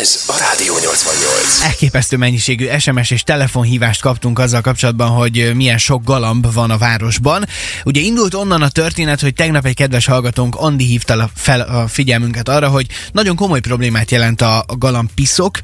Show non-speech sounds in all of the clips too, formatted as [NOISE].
Ez a Rádió 88. Elképesztő mennyiségű SMS és telefonhívást kaptunk azzal kapcsolatban, hogy milyen sok galamb van a városban. Ugye indult onnan a történet, hogy tegnap egy kedves hallgatónk Andi hívta fel a figyelmünket arra, hogy nagyon komoly problémát jelent a galamb piszok.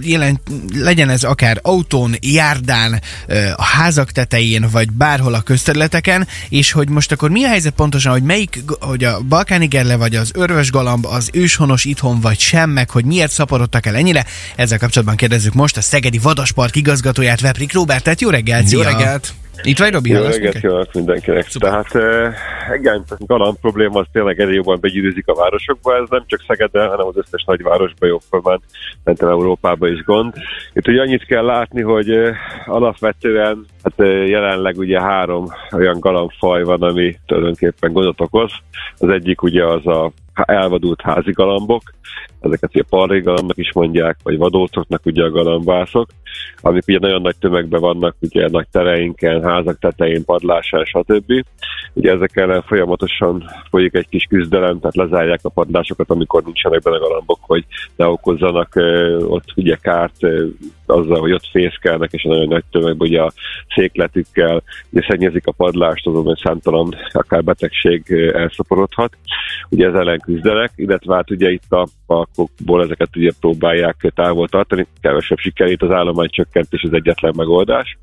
Jelent, legyen ez akár autón, járdán, a házak tetején, vagy bárhol a közterületeken, és hogy most akkor mi a helyzet pontosan, hogy melyik, hogy a balkáni gerle, vagy az örvös galamb, az őshonos itthon, vagy sem, meg hogy miért szaporodtak el ennyire. Ezzel kapcsolatban kérdezzük most a Szegedi Vadaspark igazgatóját, Veprik Robertet. Jó reggelt! Jó reggelt! Itt vagy, Robi? Jó reggelt kívánok mindenkinek. Szuper. Tehát uh, igen, galamb probléma az tényleg elég jobban begyűrűzik a városokba, ez nem csak Szegeden, hanem az összes nagyvárosba jobban, mentem Európába is gond. Itt ugye annyit kell látni, hogy uh, alapvetően hát, uh, jelenleg ugye három olyan galambfaj van, ami tulajdonképpen gondot okoz. Az egyik ugye az a elvadult házi galambok, ezeket ugye parri galambnak is mondják, vagy vadócoknak ugye a galambászok, amik ugye nagyon nagy tömegben vannak, ugye nagy tereinken, házak tetején, padlásán, stb. Ugye ezek ellen folyamatosan folyik egy kis küzdelem, tehát lezárják a padlásokat, amikor nincsenek benne galambok, hogy ne okozzanak ott ugye kárt azzal, hogy ott fészkelnek, és nagyon nagy tömegben ugye a székletükkel, ugye szennyezik a padlást, azon, hogy számtalan akár betegség elszaporodhat. Ugye ez ellen küzdelek, illetve hát ugye itt a parkokból ezeket ugye próbálják távol tartani, kevesebb sikerét az állomány csökkentés az egyetlen megoldás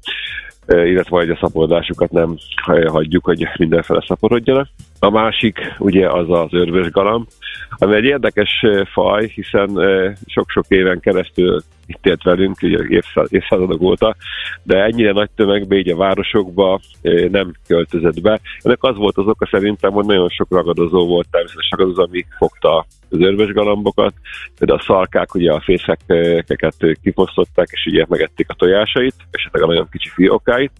illetve hogy a szaporodásukat nem hagyjuk, hogy mindenfele szaporodjanak. A másik ugye az az örvös galamb, ami egy érdekes faj, hiszen sok-sok éven keresztül itt élt velünk, ugye évszázadok óta, de ennyire nagy tömegbe így a városokba nem költözött be. Ennek az volt az oka szerintem, hogy nagyon sok ragadozó volt, természetesen ragadozó, ami fogta az örvös galambokat, de a szalkák ugye a fészekeket kifosztották, és ugye megették a tojásait, esetleg a nagyon kicsi fiókáit.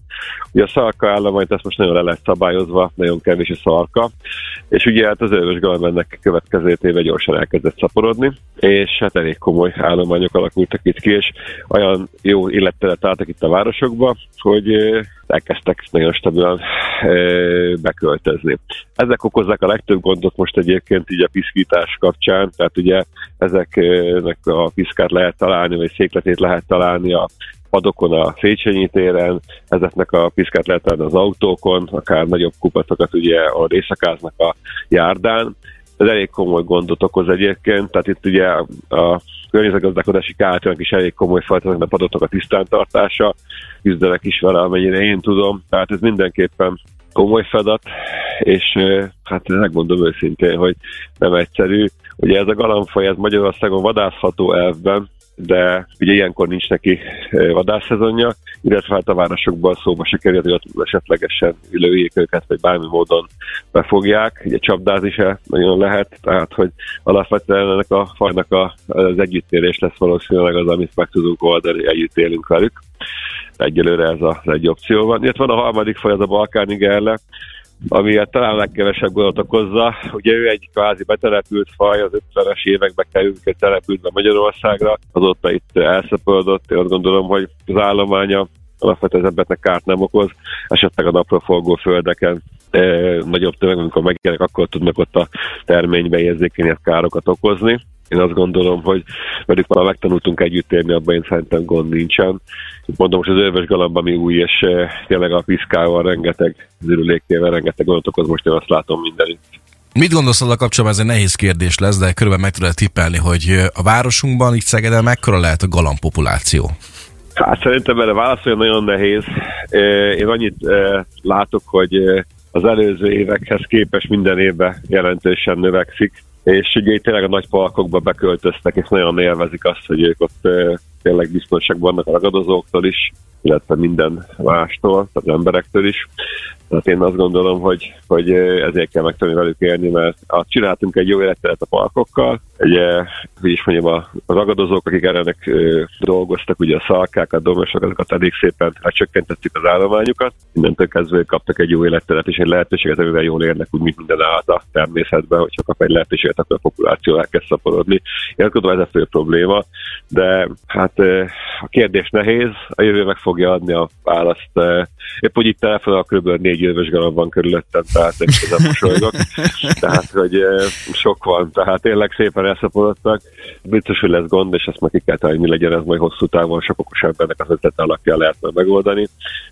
Ugye a szalka állományt ezt most nagyon le lett szabályozva, nagyon kevés a szalka, és ugye hát az örvös galamb ennek következő gyorsan elkezdett szaporodni, és hát elég komoly állományok alakultak itt ki, és olyan jó illettelet álltak itt a városokba, hogy elkezdtek nagyon stabilan beköltözni. Ezek okozzák a legtöbb gondot most egyébként így a piszkítás kapcsán, tehát ugye ezeknek a piszkát lehet találni, vagy székletét lehet találni a padokon a Széchenyi téren, ezeknek a piszkát lehet találni az autókon, akár nagyobb kupacokat ugye a részakáznak a járdán. Ez elég komoly gondot okoz egyébként, tehát itt ugye a környezetgazdálkodási kártyának is elég komoly fajta a padottak a tisztántartása, küzdelek is vele, amennyire én tudom, tehát ez mindenképpen komoly feladat, és hát megmondom őszintén, hogy nem egyszerű. Ugye ez a galambfaj, ez Magyarországon vadászható elvben, de ugye ilyenkor nincs neki vadászszezonja, illetve hát a városokban szóba se kerül, hogy ott esetlegesen lőjék őket, vagy bármi módon befogják. Ugye csapdázni se nagyon lehet, tehát hogy alapvetően ennek a fajnak a, az együttélés lesz valószínűleg az, amit meg tudunk oldani, együtt élünk velük. Egyelőre ez az egy opció van. Illetve van a harmadik faj, az a balkáni gerle, ami hát talán legkevesebb gondot okozza. Ugye ő egy kvázi betelepült faj, az 50-es években került települt be Magyarországra, azóta itt elszaporodott, én azt gondolom, hogy az állománya alapvetően az embernek kárt nem okoz, esetleg a napraforgó földeken e, nagyobb tömeg, amikor megjelenik, akkor tudnak ott a terménybe érzékenyebb károkat okozni. Én azt gondolom, hogy velük már megtanultunk együtt élni, abban én szerintem gond nincsen. Mondom, most az örvös galamb, ami új, és eh, tényleg a piszkával rengeteg, zürülékével rengeteg gondot okoz, most én azt látom mindenütt. Mit gondolsz a kapcsolatban? Ez egy nehéz kérdés lesz, de körülbelül meg tudod tippelni, hogy eh, a városunkban, itt Szegeden mekkora lehet a galamb populáció? Hát szerintem erre válaszolni nagyon nehéz. Eh, én annyit látok, hogy az előző évekhez képest minden évben jelentősen növekszik és ugye tényleg a nagy parkokba beköltöztek, és nagyon élvezik azt, hogy ők ott tényleg biztonságban vannak a ragadozóktól is, illetve minden mástól, az emberektől is. Tehát én azt gondolom, hogy, hogy ezért kell megtanulni velük élni, mert csináltunk egy jó életet a parkokkal, ugye, hogy is mondjam, a ragadozók, akik errenek dolgoztak, ugye a szalkák, a domosok, azokat elég szépen lecsökkentettük az állományukat. Mindentől kezdve kaptak egy jó életet és egy lehetőséget, amivel jól érnek, úgy, mint minden állat a természetben, hogyha kap egy lehetőséget, akkor a populáció elkezd szaporodni. Én gondolom, ez a fő probléma, de hát a kérdés nehéz, a jövő meg fogja adni a választ. Épp hogy itt telefonál kb. négy éves galamb van körülöttem, tehát én mosolygok. [LAUGHS] tehát, hogy sok van, tehát tényleg szépen elszaporodtak. Biztos, hogy lesz gond, és ezt meg ki kell találni, mi legyen, ez majd hosszú távon sok okos embernek az ötlete alapján lehet majd megoldani.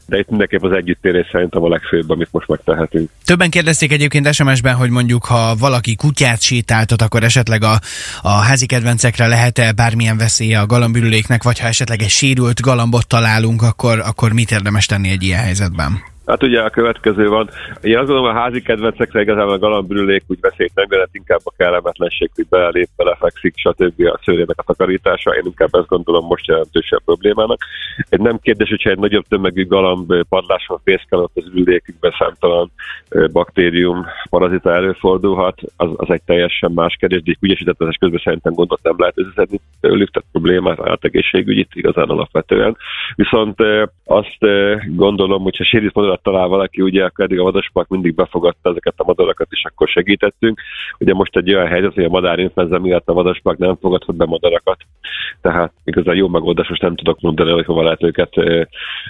De itt mindenképp az együttérés szerintem a legfőbb, amit most megtehetünk. Többen kérdezték egyébként SMS-ben, hogy mondjuk ha valaki kutyát sétáltat, akkor esetleg a, a házi kedvencekre lehet-e bármilyen veszélye a galambürüléknek, vagy ha esetleg egy sérült galambot találunk, akkor, akkor mit érdemes tenni egy ilyen helyzetben? Hát ugye a következő van. Én azt gondolom, a házi kedvencekre igazából a galambürülék úgy veszélyt nem jelent, inkább a kellemetlenség, hogy belép, belefekszik, stb. a szőrének a takarítása. Én inkább ezt gondolom most jelentősebb problémának. Egy nem kérdés, hogyha egy nagyobb tömegű galamb padláson fészkel, ott az ürülékükben számtalan baktérium, parazita előfordulhat, az, az egy teljesen más kérdés, de egy ügyesítettes közben szerintem gondot nem lehet összeszedni tőlük, tehát problémát átegészségügyit igazán alapvetően. Viszont azt gondolom, hogyha sérült madarat talál valaki, ugye akkor eddig a vadaspark mindig befogadta ezeket a madarakat, és akkor segítettünk. Ugye most egy olyan helyzet, hogy a madárinfluenza miatt a vadaspark nem fogadhat be madarakat, tehát igazán jó megoldás, most nem tudok mondani, hogy hova lehet őket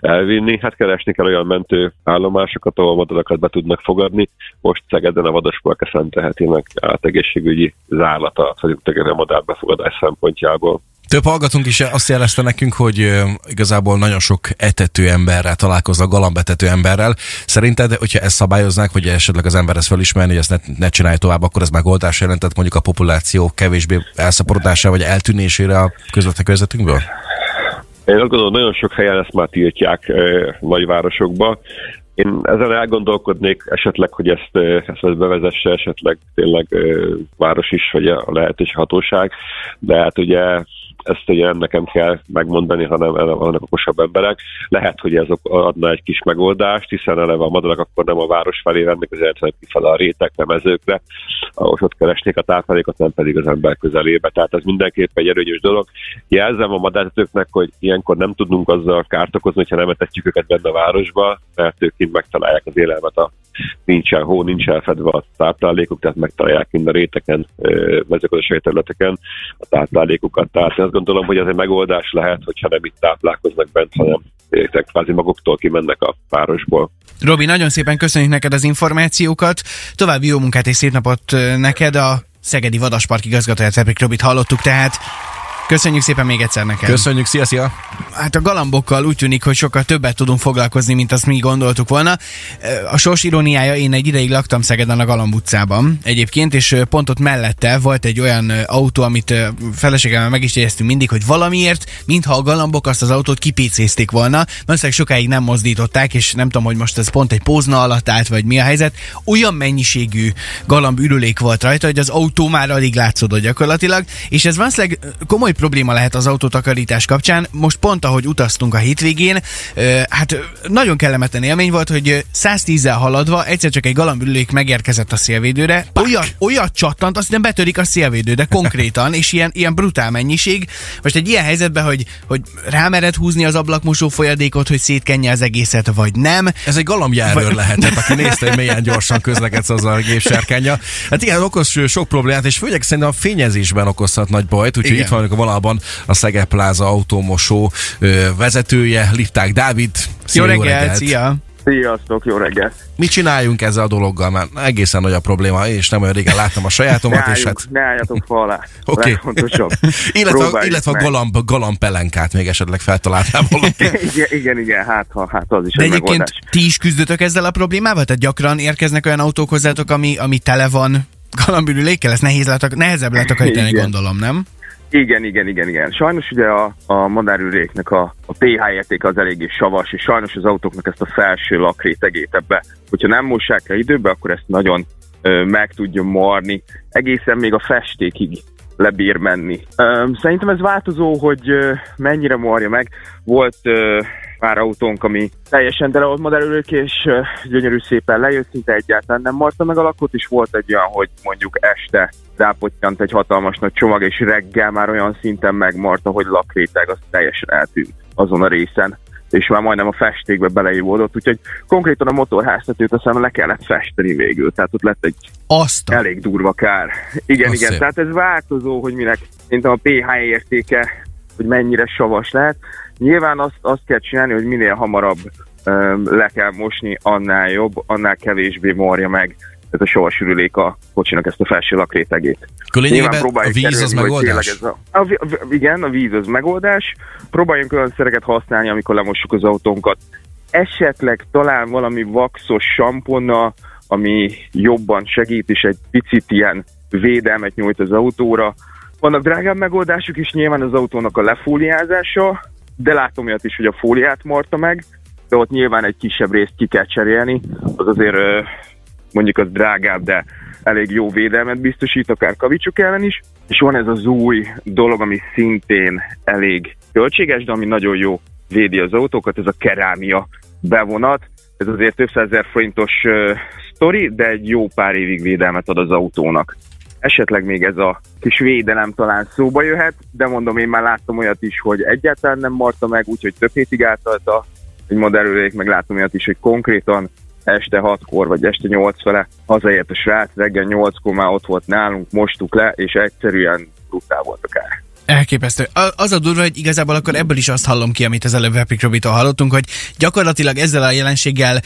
elvinni. Hát keresni kell olyan mentő állomásokat, ahol madarakat be tudnak fogadni. Most Szegeden a vadaspark ezt nem teheti meg átegészségügyi zárlata, hogy a madár befogadás szempontjából. Több hallgatunk is azt jelezte nekünk, hogy igazából nagyon sok etető emberrel találkoznak, galambetető emberrel. Szerinted, hogyha ezt szabályoznák, vagy esetleg az ember ezt felismerni, hogy ezt ne, ne csinálj tovább, akkor ez megoldás jelentett mondjuk a populáció kevésbé elszaporodása vagy eltűnésére a közvetlen körzetünkből? Én azt gondolom, nagyon sok helyen ezt már tiltják nagyvárosokba. Én ezen elgondolkodnék esetleg, hogy ezt, ezt bevezesse esetleg tényleg város is, vagy a lehetős hatóság, de hát ugye ezt ugye nem nekem kell megmondani, hanem vannak okosabb emberek. Lehet, hogy ez adna egy kis megoldást, hiszen eleve a madarak akkor nem a város felé vennek, az hanem kifele a rétekre, mezőkre, ahol ott keresnék a táplálékot, nem pedig az ember közelébe. Tehát ez mindenképp egy erőnyös dolog. Jelzem a madártetőknek, hogy ilyenkor nem tudunk azzal kárt okozni, hogyha nem etetjük őket benne a városba, mert ők kint megtalálják az élelmet a nincsen hó, nincs elfedve a táplálékuk, tehát megtalálják mind a réteken, mezőgazdasági területeken a táplálékukat. Tehát azt gondolom, hogy ez egy megoldás lehet, hogyha nem itt táplálkoznak bent, hanem kvázi maguktól kimennek a városból. Robi, nagyon szépen köszönjük neked az információkat, további jó munkát és szép napot neked a Szegedi Vadaspark igazgatóját, Febrik Robit hallottuk, tehát Köszönjük szépen még egyszer neked. Köszönjük, szia, szia! Hát a galambokkal úgy tűnik, hogy sokkal többet tudunk foglalkozni, mint azt mi gondoltuk volna. A sors iróniája, én egy ideig laktam Szegeden a Galamb utcában egyébként, és pont ott mellette volt egy olyan autó, amit feleségemmel meg is jegyeztünk mindig, hogy valamiért, mintha a galambok azt az autót kipécézték volna, valószínűleg sokáig nem mozdították, és nem tudom, hogy most ez pont egy pózna alatt állt, vagy mi a helyzet. Olyan mennyiségű galamb ürülék volt rajta, hogy az autó már alig látszódott gyakorlatilag, és ez valószínűleg komoly probléma lehet az autótakarítás kapcsán. Most pont ahogy utaztunk a hétvégén, hát nagyon kellemetlen élmény volt, hogy 110-zel haladva egyszer csak egy galambülők megérkezett a szélvédőre, olyat, olyat csattant, azt nem betörik a szélvédő, de konkrétan, és ilyen, ilyen brutál mennyiség. Most egy ilyen helyzetben, hogy, hogy rámered húzni az ablakmosó folyadékot, hogy szétkenje az egészet, vagy nem. Ez egy galambjárőr vagy... lehetett, aki nézte, hogy milyen gyorsan közlekedsz az a gépsárkánya. Hát igen, okoz sok problémát, és főleg szerintem a fényezésben okozhat nagy bajt, úgyhogy itt vannak a vonalban a Szegepláza autómosó vezetője, Lifták Dávid. Szia, jó, reggelt, reggelt, szia! Sziasztok, jó reggelt! Mit csináljunk ezzel a dologgal? Mert egészen nagy a probléma, és nem olyan régen láttam a sajátomat, ne és hát... Ne álljatok fa alá. Oké. Okay. [LAUGHS] illetve, illetve a galamb, galamb pelenkát még esetleg feltaláltál valaki. [LAUGHS] igen, igen, igen, hát, ha, hát az is De egy egyébként megoldás. ti is küzdötök ezzel a problémával? Tehát gyakran érkeznek olyan autók hozzátok, ami, ami tele van galambürülékkel? Ez nehéz letak, nehezebb letakarítani, gondolom, nem? Igen, igen, igen, igen. Sajnos ugye a, a madárüléknek a, a pH értéke az eléggé savas, és sajnos az autóknak ezt a felső lakrétegét ebbe, hogyha nem mossák el időbe, akkor ezt nagyon ö, meg tudja marni, egészen még a festékig lebír menni. Szerintem ez változó, hogy mennyire marja meg. Volt ö, pár autónk, ami teljesen tele volt modellők, és gyönyörű szépen lejött, szinte egyáltalán nem marta meg a lakót, és volt egy olyan, hogy mondjuk este rápottyant egy hatalmas nagy csomag, és reggel már olyan szinten megmarta, hogy lakréteg az teljesen eltűnt azon a részen és már majdnem a festékbe beleívódott, úgyhogy konkrétan a motorháztetőt aztán le kellett festeni végül, tehát ott lett egy Azt elég durva kár. Igen, Azt igen, szép. tehát ez változó, hogy minek szerintem a pH értéke, hogy mennyire savas lehet. Nyilván azt, azt kell csinálni, hogy minél hamarabb um, le kell mosni, annál jobb, annál kevésbé morja meg ez a savasürülék a kocsinak ezt a felső lakrétegét. Lényegében a víz az megoldás? Ez a, a, a, igen, a víz az megoldás. Próbáljunk olyan szereket használni, amikor lemossuk az autónkat. Esetleg talán valami vaxos samponna, ami jobban segít, és egy picit ilyen védelmet nyújt az autóra. Vannak drágább megoldások is, nyilván az autónak a lefóliázása, de látom olyat is, hogy a fóliát marta meg, de ott nyilván egy kisebb részt ki kell cserélni, az azért mondjuk az drágább, de elég jó védelmet biztosít, akár kavicsok ellen is. És van ez az új dolog, ami szintén elég költséges, de ami nagyon jó védi az autókat, ez a kerámia bevonat. Ez azért több forintos uh, sztori, de egy jó pár évig védelmet ad az autónak. Esetleg még ez a kis védelem talán szóba jöhet, de mondom, én már láttam olyat is, hogy egyáltalán nem marta meg, úgyhogy több hétig általta egy modellőrék, meg látom olyat is, hogy konkrétan este 6-kor vagy este 8 fele hazaért a srác, reggel 8-kor már ott volt nálunk, mostuk le, és egyszerűen brutál volt a kár. Elképesztő. Az a durva, hogy igazából akkor ebből is azt hallom ki, amit az előbb Epic Robitól hallottunk, hogy gyakorlatilag ezzel a jelenséggel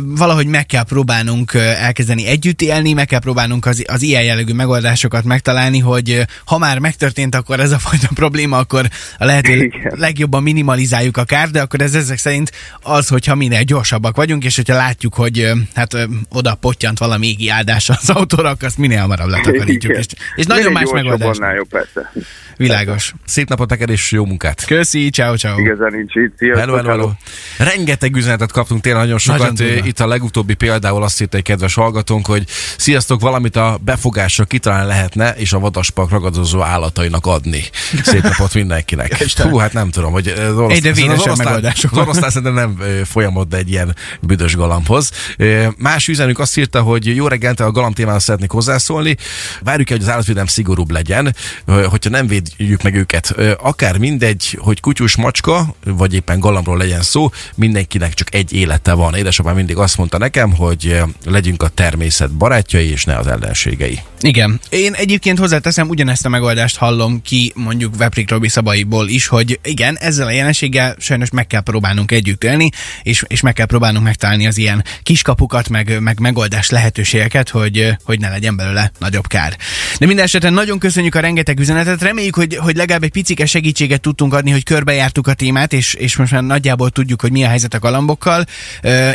valahogy meg kell próbálnunk elkezdeni együtt élni, meg kell próbálnunk az, az ilyen jellegű megoldásokat megtalálni, hogy ha már megtörtént akkor ez a fajta [LAUGHS] probléma, akkor a lehető legjobban minimalizáljuk a kárt, de akkor ez ezek szerint az, hogyha minél gyorsabbak vagyunk, és hogyha látjuk, hogy hát oda pottyant valami égi áldás az autóra, akkor azt minél hamarabb letakarítjuk. És, és nagyon más megoldás. Jobb, persze. Világos. Szép napot neked és jó munkát. Köszi, ciao, ciao. Igazán nincs itt. Sziasztok, hello, hello, hello. Rengeteg üzenetet kaptunk, tényleg nagyon sokat. Nagyon itt a legutóbbi például azt írta egy kedves hallgatónk, hogy sziasztok, valamit a befogásra kitalálni lehetne, és a vadaspak ragadozó állatainak adni. Szép napot mindenkinek. [LAUGHS] Hú, hát nem tudom, hogy az orosz, Egyre az megoldások. Az oroszlán szerintem nem folyamod egy ilyen büdös galambhoz. Más üzenünk azt írta, hogy jó reggelt a galamb témára szeretnék hozzászólni. Várjuk hogy az állatvédelem szigorúbb legyen, hogyha nem védjük meg őket. Akár mindegy, hogy kutyus macska, vagy éppen galambról legyen szó, mindenkinek csak egy élete van. Édesapám mindig azt mondta nekem, hogy legyünk a természet barátjai, és ne az ellenségei. Igen. Én egyébként hozzáteszem, ugyanezt a megoldást hallom ki mondjuk Veprik Robi szabaiból is, hogy igen, ezzel a jelenséggel sajnos meg kell próbálnunk együtt élni, és, és meg kell próbálnunk megtalálni az ilyen kiskapukat, meg, meg megoldás lehetőségeket, hogy, hogy ne legyen belőle nagyobb kár. De minden esetben nagyon köszönjük a rengeteg üzenetet, reméljük, hogy, hogy legalább egy picike segítséget tudtunk adni, hogy körbejártuk a témát, és, és most már nagyjából tudjuk, hogy mi a helyzet a galambokkal,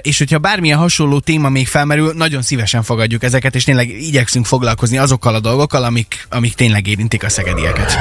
és hogyha bármilyen hasonló téma még felmerül, nagyon szívesen fogadjuk ezeket, és tényleg igyekszünk foglalkozni azokkal a dolgokkal, amik, amik tényleg érintik a szegedieket.